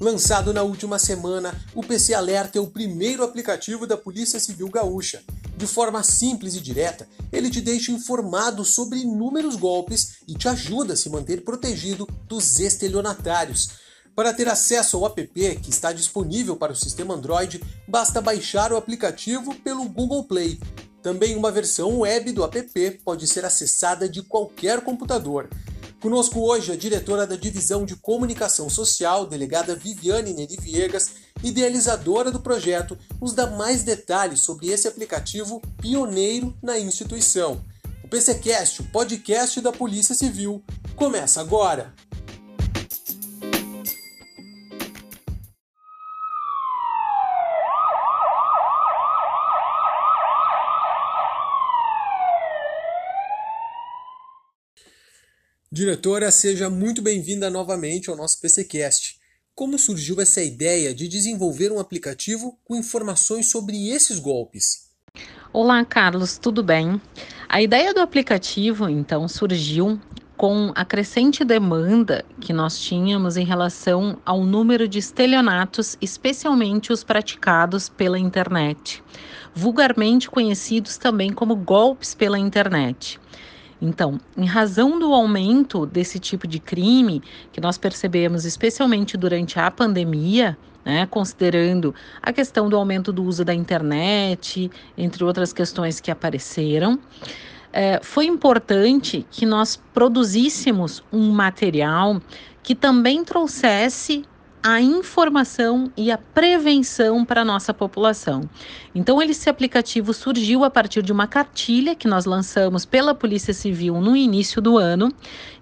Lançado na última semana, o PC Alerta é o primeiro aplicativo da Polícia Civil Gaúcha. De forma simples e direta, ele te deixa informado sobre inúmeros golpes e te ajuda a se manter protegido dos estelionatários. Para ter acesso ao app que está disponível para o sistema Android, basta baixar o aplicativo pelo Google Play. Também uma versão web do app pode ser acessada de qualquer computador. Conosco hoje a diretora da Divisão de Comunicação Social, delegada Viviane Neri Viegas, idealizadora do projeto, nos dá mais detalhes sobre esse aplicativo pioneiro na instituição. O PCcast, o podcast da Polícia Civil, começa agora. Diretora, seja muito bem-vinda novamente ao nosso PCcast. Como surgiu essa ideia de desenvolver um aplicativo com informações sobre esses golpes? Olá, Carlos, tudo bem? A ideia do aplicativo, então, surgiu com a crescente demanda que nós tínhamos em relação ao número de estelionatos, especialmente os praticados pela internet, vulgarmente conhecidos também como golpes pela internet. Então, em razão do aumento desse tipo de crime, que nós percebemos especialmente durante a pandemia, né, considerando a questão do aumento do uso da internet, entre outras questões que apareceram, é, foi importante que nós produzíssemos um material que também trouxesse a informação e a prevenção para a nossa população. Então, esse aplicativo surgiu a partir de uma cartilha que nós lançamos pela Polícia Civil no início do ano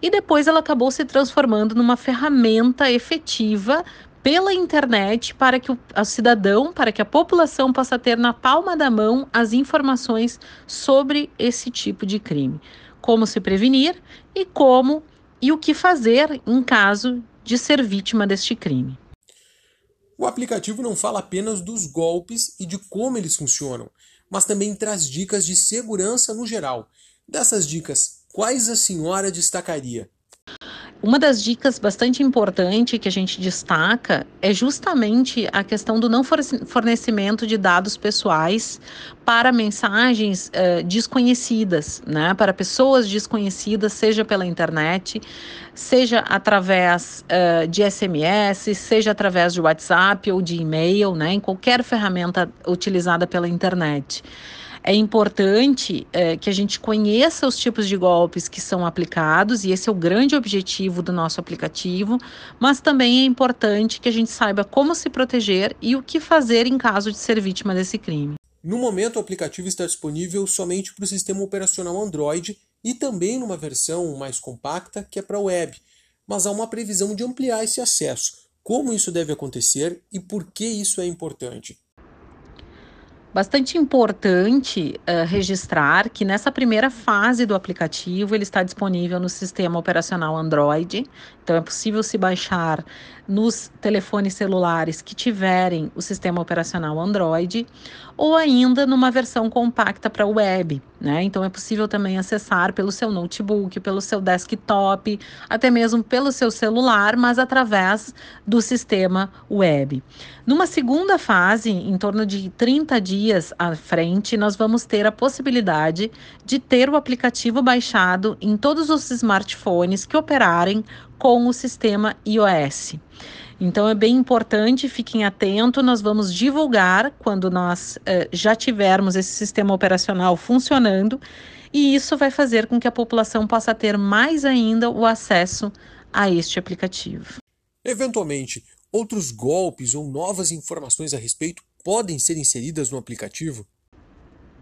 e depois ela acabou se transformando numa ferramenta efetiva pela internet para que o, o, cidadão, para que a população possa ter na palma da mão as informações sobre esse tipo de crime. Como se prevenir e como e o que fazer em caso de ser vítima deste crime. O aplicativo não fala apenas dos golpes e de como eles funcionam, mas também traz dicas de segurança no geral. Dessas dicas, quais a senhora destacaria? Uma das dicas bastante importante que a gente destaca é justamente a questão do não fornecimento de dados pessoais para mensagens uh, desconhecidas, né? Para pessoas desconhecidas, seja pela internet, seja através uh, de SMS, seja através de WhatsApp ou de e-mail, né? Em qualquer ferramenta utilizada pela internet. É importante é, que a gente conheça os tipos de golpes que são aplicados, e esse é o grande objetivo do nosso aplicativo, mas também é importante que a gente saiba como se proteger e o que fazer em caso de ser vítima desse crime. No momento, o aplicativo está disponível somente para o sistema operacional Android e também numa versão mais compacta que é para a web, mas há uma previsão de ampliar esse acesso. Como isso deve acontecer e por que isso é importante? Bastante importante uh, registrar que nessa primeira fase do aplicativo ele está disponível no sistema operacional Android, então é possível se baixar nos telefones celulares que tiverem o sistema operacional Android ou ainda numa versão compacta para web, né? Então é possível também acessar pelo seu notebook, pelo seu desktop, até mesmo pelo seu celular, mas através do sistema web. Numa segunda fase, em torno de 30 dias à frente, nós vamos ter a possibilidade de ter o aplicativo baixado em todos os smartphones que operarem com o sistema iOS. Então é bem importante, fiquem atentos, nós vamos divulgar quando nós eh, já tivermos esse sistema operacional funcionando, e isso vai fazer com que a população possa ter mais ainda o acesso a este aplicativo. Eventualmente, outros golpes ou novas informações a respeito podem ser inseridas no aplicativo?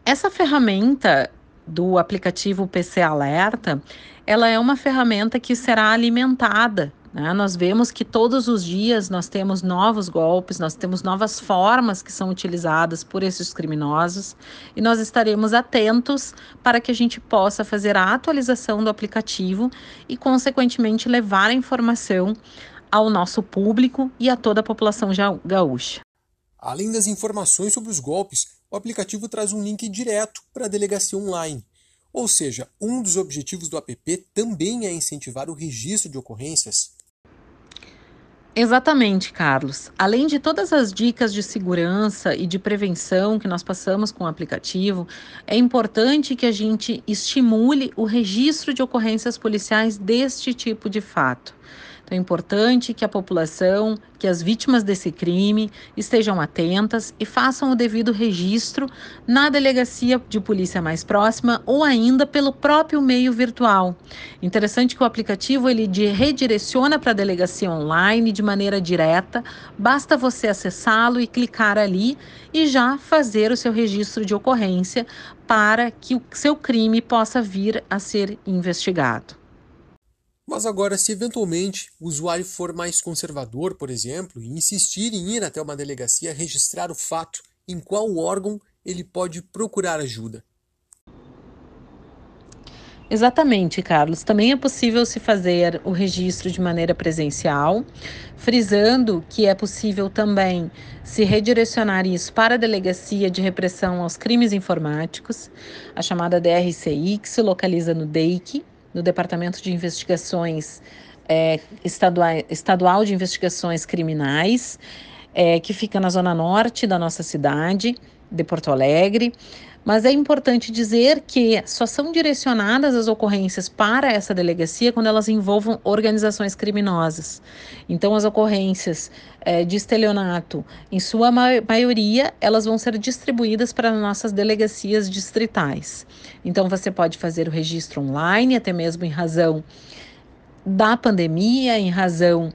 Essa ferramenta do aplicativo PC Alerta, ela é uma ferramenta que será alimentada né? Nós vemos que todos os dias nós temos novos golpes, nós temos novas formas que são utilizadas por esses criminosos e nós estaremos atentos para que a gente possa fazer a atualização do aplicativo e, consequentemente, levar a informação ao nosso público e a toda a população gaúcha. Além das informações sobre os golpes, o aplicativo traz um link direto para a delegacia online. Ou seja, um dos objetivos do app também é incentivar o registro de ocorrências Exatamente, Carlos. Além de todas as dicas de segurança e de prevenção que nós passamos com o aplicativo, é importante que a gente estimule o registro de ocorrências policiais deste tipo de fato. Então é importante que a população, que as vítimas desse crime estejam atentas e façam o devido registro na delegacia de polícia mais próxima ou ainda pelo próprio meio virtual. Interessante que o aplicativo ele redireciona para a delegacia online de maneira direta, basta você acessá-lo e clicar ali e já fazer o seu registro de ocorrência para que o seu crime possa vir a ser investigado. Mas agora, se eventualmente o usuário for mais conservador, por exemplo, e insistir em ir até uma delegacia registrar o fato, em qual órgão ele pode procurar ajuda? Exatamente, Carlos. Também é possível se fazer o registro de maneira presencial, frisando que é possível também se redirecionar isso para a Delegacia de Repressão aos Crimes Informáticos, a chamada DRCI, que se localiza no DEIC, no Departamento de Investigações é, estadual, estadual de Investigações Criminais, é, que fica na zona norte da nossa cidade, de Porto Alegre. Mas é importante dizer que só são direcionadas as ocorrências para essa delegacia quando elas envolvam organizações criminosas. Então, as ocorrências é, de estelionato, em sua maioria, elas vão ser distribuídas para nossas delegacias distritais. Então, você pode fazer o registro online, até mesmo em razão da pandemia, em razão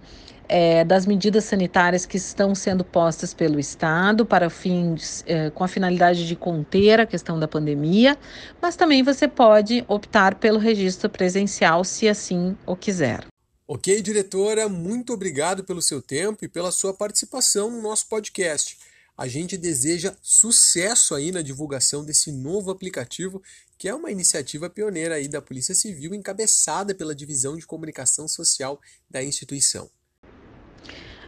é, das medidas sanitárias que estão sendo postas pelo Estado para fins, é, com a finalidade de conter a questão da pandemia, mas também você pode optar pelo registro presencial se assim o quiser. Ok, diretora, muito obrigado pelo seu tempo e pela sua participação no nosso podcast. A gente deseja sucesso aí na divulgação desse novo aplicativo, que é uma iniciativa pioneira aí da Polícia Civil, encabeçada pela Divisão de Comunicação Social da instituição.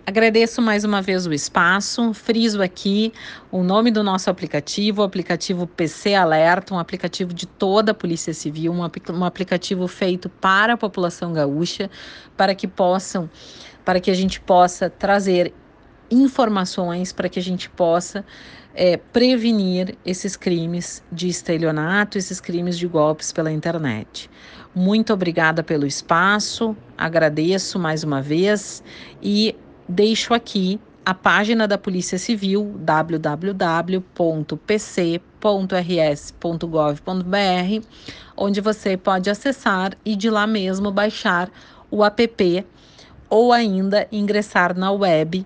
Agradeço mais uma vez o espaço, friso aqui o nome do nosso aplicativo, o aplicativo PC Alerta, um aplicativo de toda a Polícia Civil, um, um aplicativo feito para a população gaúcha, para que possam, para que a gente possa trazer informações, para que a gente possa é, prevenir esses crimes de estelionato, esses crimes de golpes pela internet. Muito obrigada pelo espaço, agradeço mais uma vez e deixo aqui a página da Polícia Civil www.pc.rs.gov.br, onde você pode acessar e de lá mesmo baixar o app ou ainda ingressar na web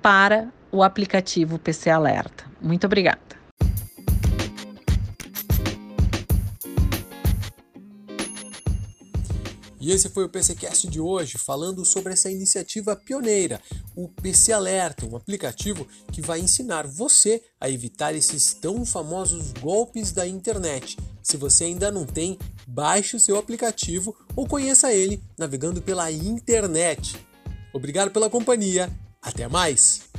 para o aplicativo PC Alerta. Muito obrigada. E esse foi o PCcast de hoje, falando sobre essa iniciativa pioneira, o PC Alerta, um aplicativo que vai ensinar você a evitar esses tão famosos golpes da internet. Se você ainda não tem, baixe o seu aplicativo ou conheça ele navegando pela internet. Obrigado pela companhia, até mais!